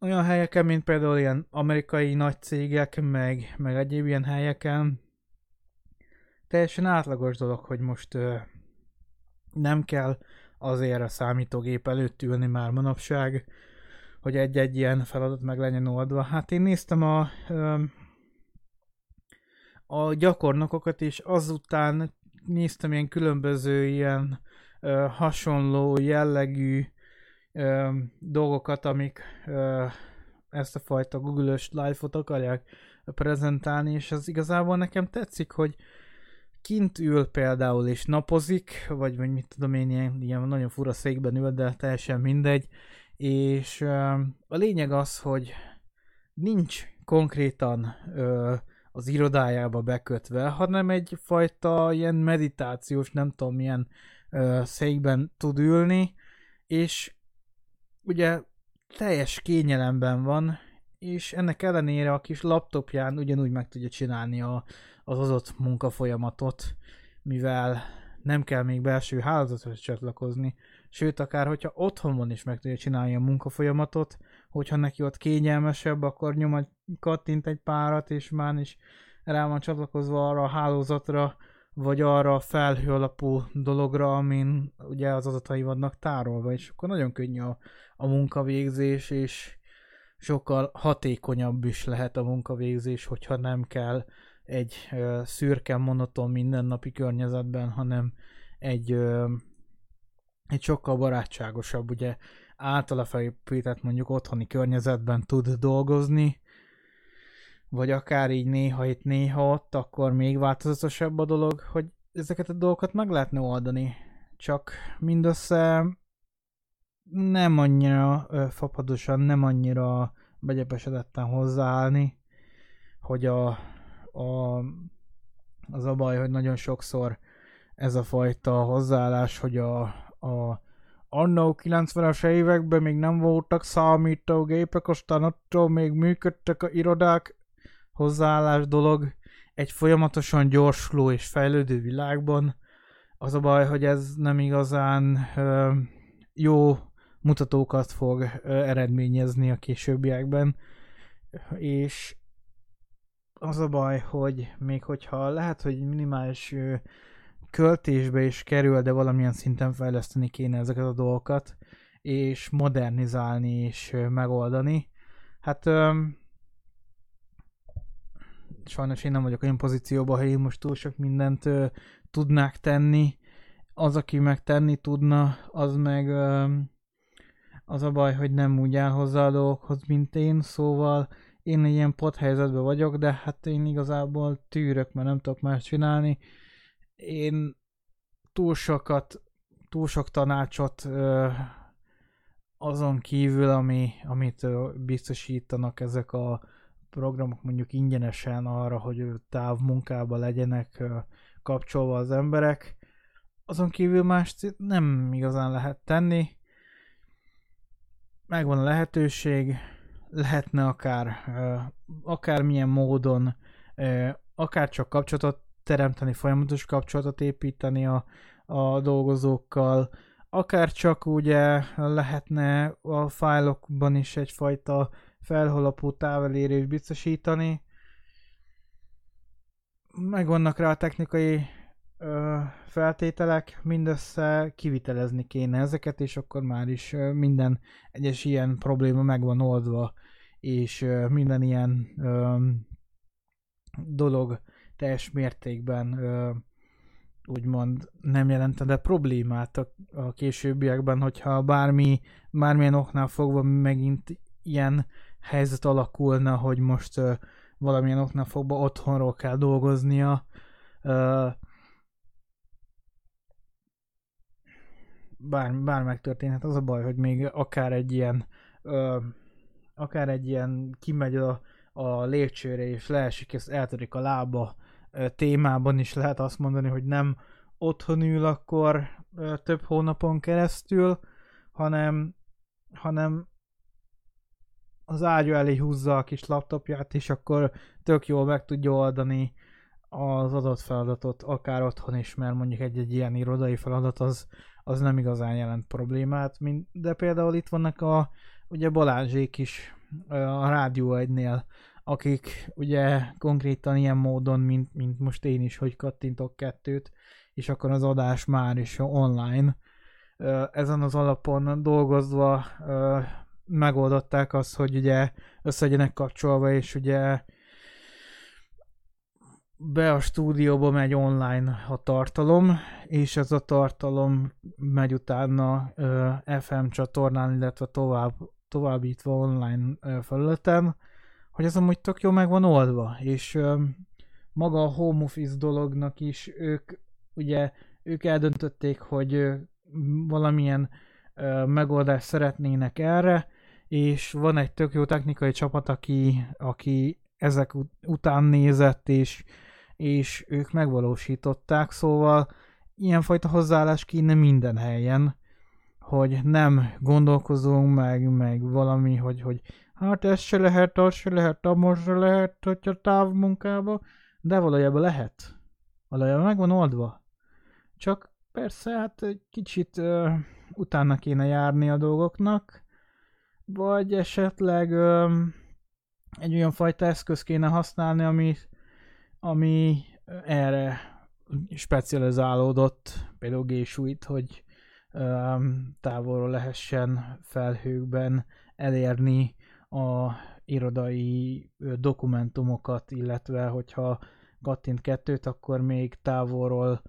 Olyan helyeken, mint például ilyen amerikai nagy cégek, meg, meg egyéb ilyen helyeken, teljesen átlagos dolog, hogy most ö, nem kell azért a számítógép előtt ülni már manapság, hogy egy-egy ilyen feladat meg legyen oldva. Hát én néztem a, a gyakornokokat, és azután néztem ilyen különböző ilyen hasonló jellegű dolgokat, amik ezt a fajta Google-ös live-ot akarják prezentálni, és az igazából nekem tetszik, hogy kint ül például és napozik, vagy, vagy mit tudom én, ilyen, ilyen nagyon fura székben ül, de teljesen mindegy, és a lényeg az, hogy nincs konkrétan az irodájába bekötve, hanem egyfajta ilyen meditációs, nem tudom milyen székben tud ülni, és ugye teljes kényelemben van, és ennek ellenére a kis laptopján ugyanúgy meg tudja csinálni a, az adott munkafolyamatot, mivel nem kell még belső hálózathoz csatlakozni, sőt, akár hogyha otthon is meg tudja csinálni a munkafolyamatot, hogyha neki ott kényelmesebb, akkor nyom egy kattint egy párat, és már is rá van csatlakozva arra a hálózatra, vagy arra a felhő alapú dologra, amin ugye az adatai vannak tárolva, és akkor nagyon könnyű a, a munkavégzés, és sokkal hatékonyabb is lehet a munkavégzés, hogyha nem kell egy ö, szürke, monoton mindennapi környezetben, hanem egy, ö, egy sokkal barátságosabb, ugye általa felépített mondjuk otthoni környezetben tud dolgozni, vagy akár így néha itt, néha ott, akkor még változatosabb a dolog, hogy ezeket a dolgokat meg lehetne oldani. Csak mindössze nem annyira fapadosan, nem annyira begyepesedetten hozzáállni, hogy a, a, az a baj, hogy nagyon sokszor ez a fajta hozzáállás, hogy a, a annó 90-es években még nem voltak számítógépek, aztán attól még működtek a irodák, hozzáállás dolog egy folyamatosan gyorsuló és fejlődő világban. Az a baj, hogy ez nem igazán ö, jó mutatókat fog ö, eredményezni a későbbiekben, és az a baj, hogy még hogyha lehet, hogy minimális ö, költésbe is kerül, de valamilyen szinten fejleszteni kéne ezeket a dolgokat, és modernizálni és megoldani. Hát ö, sajnos én nem vagyok olyan pozícióban, hogy én most túl sok mindent ö, tudnák tenni. Az, aki meg tenni tudna, az meg ö, az a baj, hogy nem úgy áll hozzá a dolgokhoz, mint én, szóval én egy ilyen pot helyzetben vagyok, de hát én igazából tűrök, mert nem tudok más csinálni. Én túl sokat, túl sok tanácsot ö, azon kívül, ami, amit ö, biztosítanak ezek a programok mondjuk ingyenesen arra, hogy távmunkába legyenek kapcsolva az emberek. Azon kívül más nem igazán lehet tenni. Megvan a lehetőség, lehetne akár akármilyen módon akár csak kapcsolatot teremteni, folyamatos kapcsolatot építeni a, a dolgozókkal, akár csak ugye lehetne a fájlokban is egyfajta felhalapú távelérés biztosítani. Megvannak rá a technikai ö, feltételek, mindössze kivitelezni kéne ezeket, és akkor már is minden egyes ilyen probléma meg van oldva, és minden ilyen ö, dolog teljes mértékben ö, úgymond nem jelentene problémát a, a későbbiekben, hogyha bármi, bármilyen oknál fogva megint ilyen helyzet alakulna, hogy most uh, valamilyen oknál fogva otthonról kell dolgoznia. Uh, bár, bár megtörténhet, az a baj, hogy még akár egy ilyen uh, akár egy ilyen kimegy a, a lépcsőre és leesik, és eltörik a lába témában is lehet azt mondani, hogy nem otthon ül akkor több hónapon keresztül, hanem, hanem az ágyú elé húzza a kis laptopját, és akkor tök jól meg tudja oldani az adott feladatot, akár otthon is, mert mondjuk egy-egy ilyen irodai feladat az, az nem igazán jelent problémát, de például itt vannak a ugye Balázsék is a Rádió egynél, akik ugye konkrétan ilyen módon, mint, mint most én is, hogy kattintok kettőt, és akkor az adás már is online. Ezen az alapon dolgozva megoldották azt, hogy ugye összegyenek kapcsolva, és ugye be a stúdióba megy online a tartalom, és ez a tartalom megy utána FM csatornán, illetve tovább, továbbítva online felületen, hogy ez amúgy tök jó meg van oldva, és uh, maga a home office dolognak is ők ugye ők eldöntötték, hogy uh, valamilyen uh, megoldást szeretnének erre, és van egy tök jó technikai csapat, aki, aki ezek után nézett, és, és ők megvalósították, szóval ilyenfajta hozzáállás kéne minden helyen, hogy nem gondolkozunk meg, meg valami, hogy, hogy hát ez se lehet, az se lehet, most se lehet, hogyha távmunkába, de valójában lehet. Valójában meg van oldva. Csak persze, hát egy kicsit uh, utána kéne járni a dolgoknak, vagy esetleg öm, egy olyan fajta eszköz kéne használni, ami, ami erre specializálódott, például G hogy távolról lehessen felhőkben elérni a irodai dokumentumokat, illetve hogyha kattint kettőt, akkor még távolról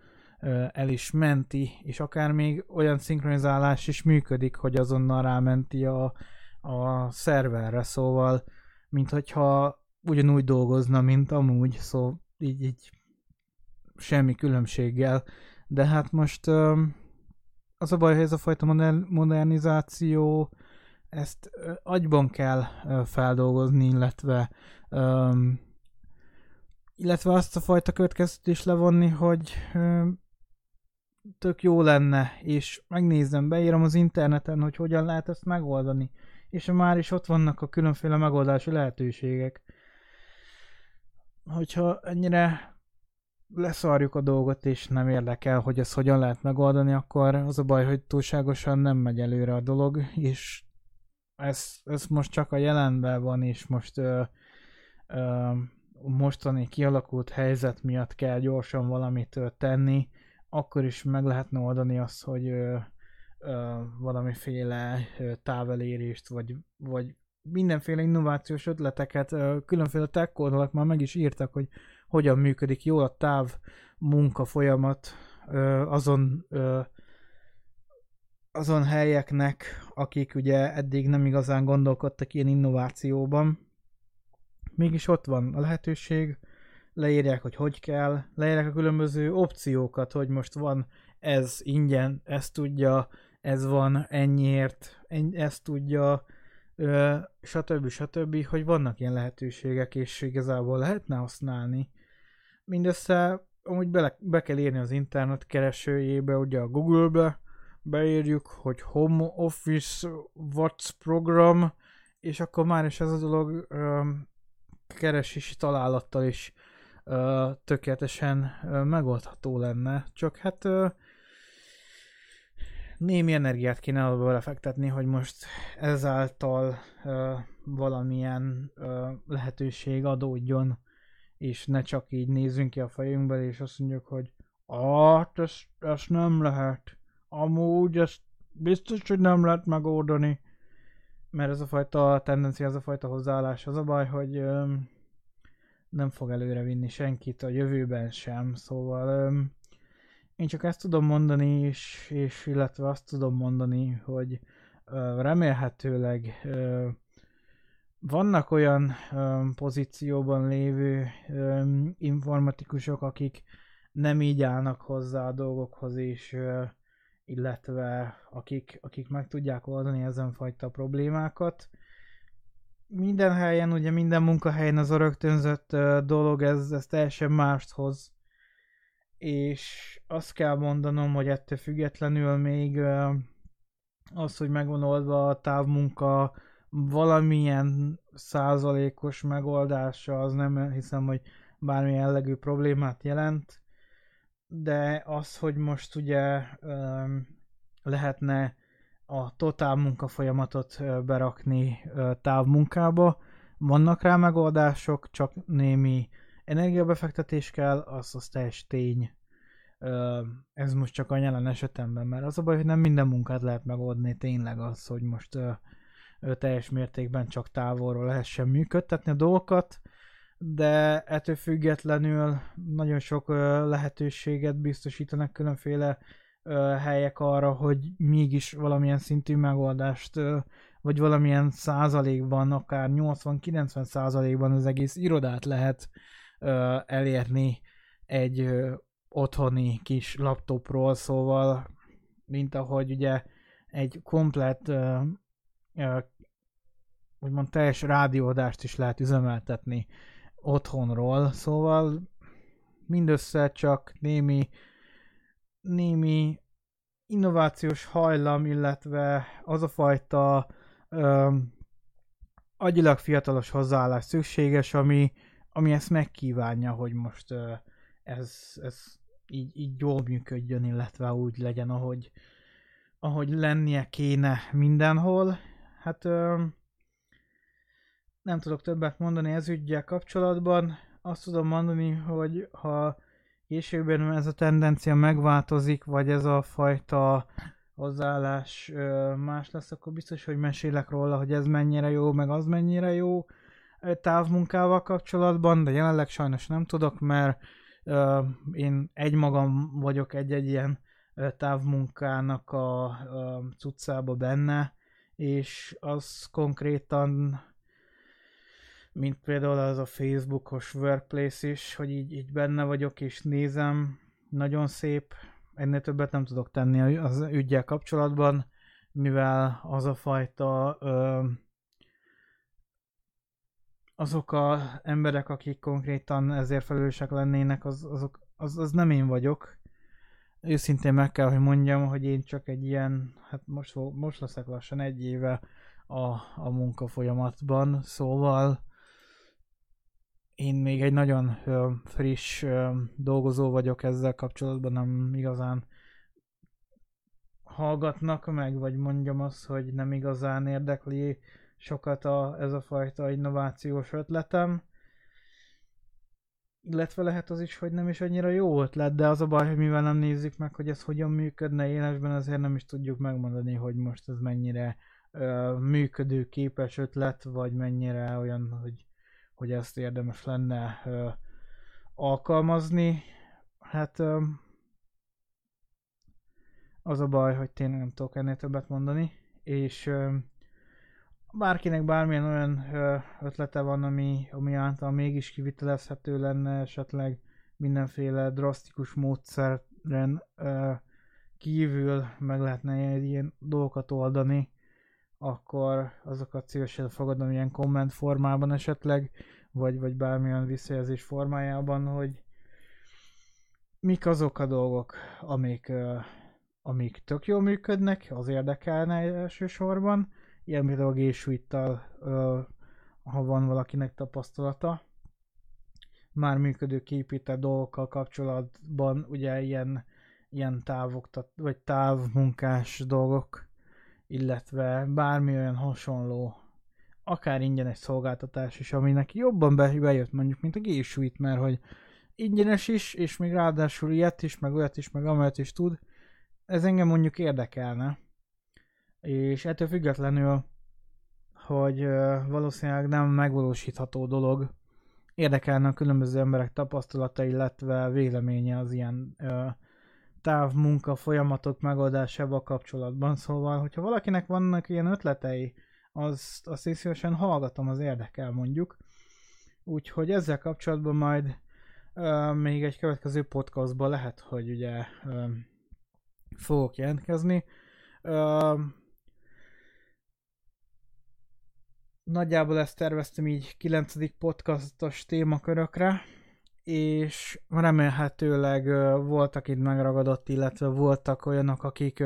el is menti, és akár még olyan szinkronizálás is működik, hogy azonnal rámenti a, a szerverre, szóval mint hogyha ugyanúgy dolgozna, mint amúgy, szóval így, így semmi különbséggel. De hát most az a baj, hogy ez a fajta modernizáció, ezt agyban kell feldolgozni, illetve illetve azt a fajta következtetést levonni, hogy tök jó lenne, és megnézem, beírom az interneten, hogy hogyan lehet ezt megoldani, és már is ott vannak a különféle megoldási lehetőségek. Hogyha ennyire leszarjuk a dolgot, és nem érdekel, hogy ezt hogyan lehet megoldani, akkor az a baj, hogy túlságosan nem megy előre a dolog, és ez, ez most csak a jelenben van, és most ö, ö, mostani kialakult helyzet miatt kell gyorsan valamit ö, tenni, akkor is meg lehetne oldani azt, hogy ö, ö, valamiféle ö, távelérést, vagy, vagy mindenféle innovációs ötleteket, ö, különféle tech már meg is írtak, hogy hogyan működik jól a táv munka folyamat ö, azon ö, azon helyeknek, akik ugye eddig nem igazán gondolkodtak ilyen innovációban. Mégis ott van a lehetőség, leírják, hogy hogy kell, leírják a különböző opciókat, hogy most van ez ingyen, ezt tudja, ez van ennyiért, ennyi, ezt tudja, ö, stb. stb., hogy vannak ilyen lehetőségek, és igazából lehetne használni. Mindössze amúgy bele, be kell írni az internet keresőjébe, ugye a Google-be, beírjuk, hogy Home Office Watch program, és akkor már is ez a dolog um, keresési találattal is uh, tökéletesen uh, megoldható lenne. Csak hát uh, némi energiát kéne abba belefektetni, hogy most ezáltal uh, valamilyen uh, lehetőség adódjon, és ne csak így nézzünk ki a fejünkből, és azt mondjuk, hogy ah, ezt, ezt nem lehet amúgy ezt biztos, hogy nem lehet megoldani, mert ez a fajta tendencia, ez a fajta hozzáállás, az a baj, hogy öm, nem fog előre vinni senkit a jövőben sem, szóval öm, én csak ezt tudom mondani, és, és illetve azt tudom mondani, hogy ö, remélhetőleg ö, vannak olyan ö, pozícióban lévő ö, informatikusok, akik nem így állnak hozzá a dolgokhoz, és ö, illetve akik, akik meg tudják oldani ezen fajta problémákat. Minden helyen, ugye minden munkahelyen az a rögtönzött dolog, ez, ez teljesen mást hoz. És azt kell mondanom, hogy ettől függetlenül még az, hogy megvan oldva a távmunka valamilyen százalékos megoldása, az nem hiszem, hogy bármilyen jellegű problémát jelent de az, hogy most ugye lehetne a totál munkafolyamatot berakni távmunkába, vannak rá megoldások, csak némi energiabefektetés kell, az, az teljes tény. Ez most csak a jelen esetemben, mert az a baj, hogy nem minden munkát lehet megoldni, tényleg az, hogy most teljes mértékben csak távolról lehessen működtetni a dolgokat, de ettől függetlenül nagyon sok lehetőséget biztosítanak különféle helyek arra, hogy mégis valamilyen szintű megoldást, vagy valamilyen százalékban, akár 80-90 százalékban az egész irodát lehet elérni egy otthoni kis laptopról, szóval mint ahogy ugye egy komplet úgymond teljes rádióadást is lehet üzemeltetni otthonról, szóval mindössze csak némi, némi innovációs hajlam, illetve az a fajta öm, agyilag fiatalos hozzáállás szükséges, ami, ami ezt megkívánja, hogy most ö, ez, ez így, így jól működjön, illetve úgy legyen, ahogy, ahogy lennie kéne mindenhol. Hát öm, nem tudok többet mondani ez ügyel kapcsolatban. Azt tudom mondani, hogy ha későbben ez a tendencia megváltozik, vagy ez a fajta hozzáállás más lesz, akkor biztos, hogy mesélek róla, hogy ez mennyire jó, meg az mennyire jó távmunkával kapcsolatban, de jelenleg sajnos nem tudok, mert én egymagam vagyok egy-egy ilyen távmunkának a cuccába benne, és az konkrétan, mint például az a Facebookos workplace is, hogy így, így benne vagyok és nézem, nagyon szép, ennél többet nem tudok tenni az ügyel kapcsolatban, mivel az a fajta ö, azok a emberek, akik konkrétan ezért felelősek lennének, az, azok, az, az nem én vagyok. Őszintén meg kell, hogy mondjam, hogy én csak egy ilyen, hát most, most leszek lassan egy éve a, a munka folyamatban, szóval én még egy nagyon ö, friss ö, dolgozó vagyok ezzel kapcsolatban, nem igazán hallgatnak meg, vagy mondjam azt, hogy nem igazán érdekli sokat a, ez a fajta innovációs ötletem. Illetve lehet az is, hogy nem is annyira jó ötlet, de az a baj, hogy mivel nem nézzük meg, hogy ez hogyan működne élesben, azért nem is tudjuk megmondani, hogy most ez mennyire ö, működő képes ötlet, vagy mennyire olyan, hogy, hogy ezt érdemes lenne ö, alkalmazni. Hát ö, az a baj, hogy tényleg nem tudok ennél többet mondani, és ö, bárkinek bármilyen olyan ötlete van, ami, ami által mégis kivitelezhető lenne, esetleg mindenféle drasztikus módszeren kívül meg lehetne ilyen dolgokat oldani, akkor azokat szívesen fogadom ilyen komment formában esetleg, vagy, vagy bármilyen visszajelzés formájában, hogy mik azok a dolgok, amik, amik tök jól működnek, az érdekelne elsősorban, ilyen például a G-Suite-tal, ha van valakinek tapasztalata. Már működő képített dolgokkal kapcsolatban ugye ilyen, ilyen távoktat, vagy távmunkás dolgok, illetve bármi olyan hasonló, akár ingyenes szolgáltatás is, aminek jobban bejött mondjuk, mint a G Suite, mert hogy ingyenes is, és még ráadásul ilyet is, meg olyat is, meg amelyet is tud, ez engem mondjuk érdekelne. És ettől függetlenül, hogy valószínűleg nem megvalósítható dolog, érdekelne a különböző emberek tapasztalata, illetve véleménye az ilyen távmunka folyamatok megoldásával kapcsolatban. Szóval, hogyha valakinek vannak ilyen ötletei, azt, azt én szívesen hallgatom, az érdekel mondjuk. Úgyhogy ezzel kapcsolatban majd uh, még egy következő podcastban lehet, hogy ugye uh, fogok jelentkezni. Uh, nagyjából ezt terveztem így 9. podcastos témakörökre, és remélhetőleg voltak itt megragadott, illetve voltak olyanok, akik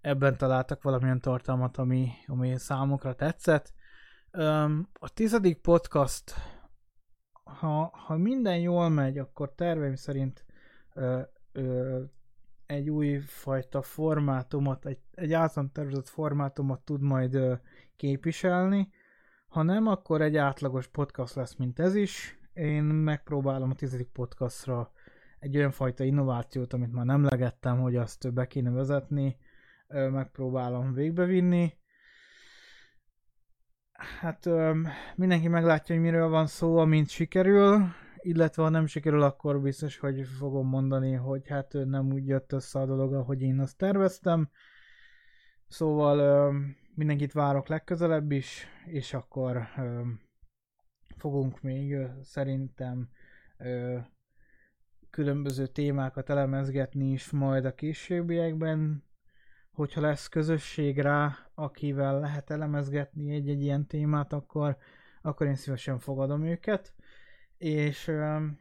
ebben találtak valamilyen tartalmat, ami, ami számukra tetszett. A tizedik podcast, ha, ha minden jól megy, akkor terveim szerint egy új fajta formátumot, egy, egy általán tervezett formátumot tud majd képviselni, ha nem, akkor egy átlagos podcast lesz, mint ez is. Én megpróbálom a tizedik podcastra egy olyan fajta innovációt, amit már nem legettem, hogy azt be kéne vezetni, megpróbálom végbevinni. Hát mindenki meglátja, hogy miről van szó, amint sikerül, illetve ha nem sikerül, akkor biztos, hogy fogom mondani, hogy hát nem úgy jött össze a dolog, ahogy én azt terveztem. Szóval mindenkit várok legközelebb is, és akkor fogunk még szerintem különböző témákat elemezgetni is majd a későbbiekben, hogyha lesz közösség rá, akivel lehet elemezgetni egy-egy ilyen témát, akkor, akkor én szívesen fogadom őket, és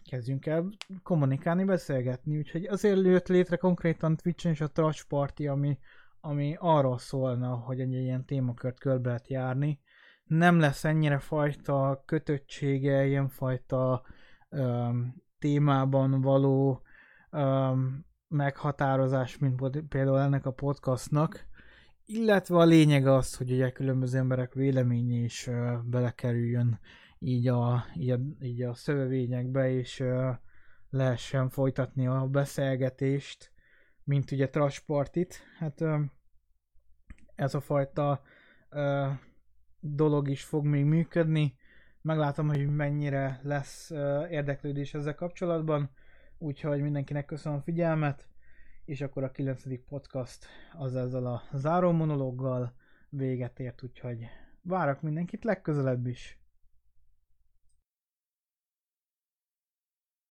kezdjünk el kommunikálni, beszélgetni, úgyhogy azért jött létre konkrétan Twitch-en is a Trash Party, ami ami arról szólna, hogy egy ilyen témakört körbe lehet járni. Nem lesz ennyire fajta kötöttsége, ilyen fajta um, témában való um, meghatározás, mint például ennek a podcastnak, illetve a lényeg az, hogy ugye különböző emberek véleménye is uh, belekerüljön így a, így a, így a szövevényekbe, és uh, lehessen folytatni a beszélgetést, mint ugye Traspartit. Hát ö, ez a fajta ö, dolog is fog még működni. Meglátom, hogy mennyire lesz érdeklődés ezzel kapcsolatban, úgyhogy mindenkinek köszönöm a figyelmet, és akkor a 9. podcast az ezzel a záró monológgal véget ért, úgyhogy várok mindenkit legközelebb is.